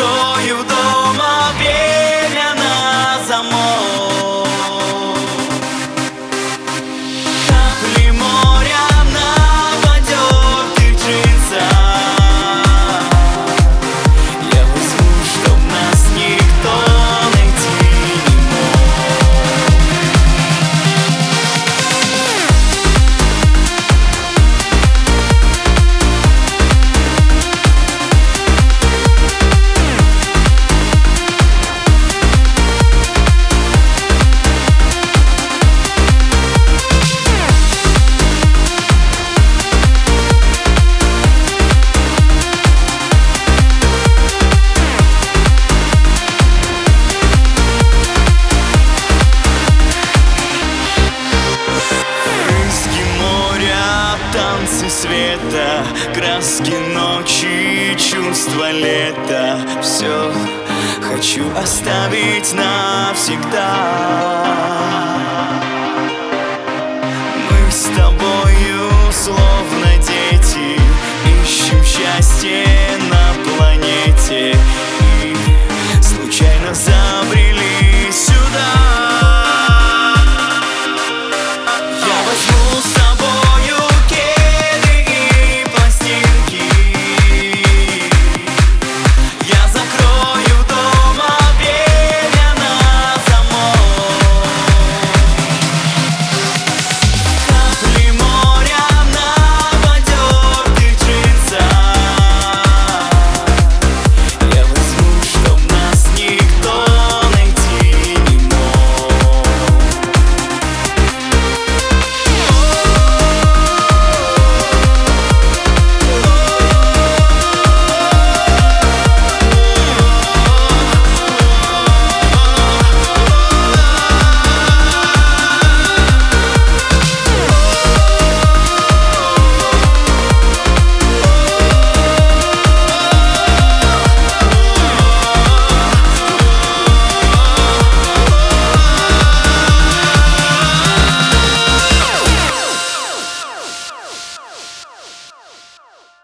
yo Танцы света, краски ночи, чувство лета. Все хочу оставить навсегда. Мы с тобою словно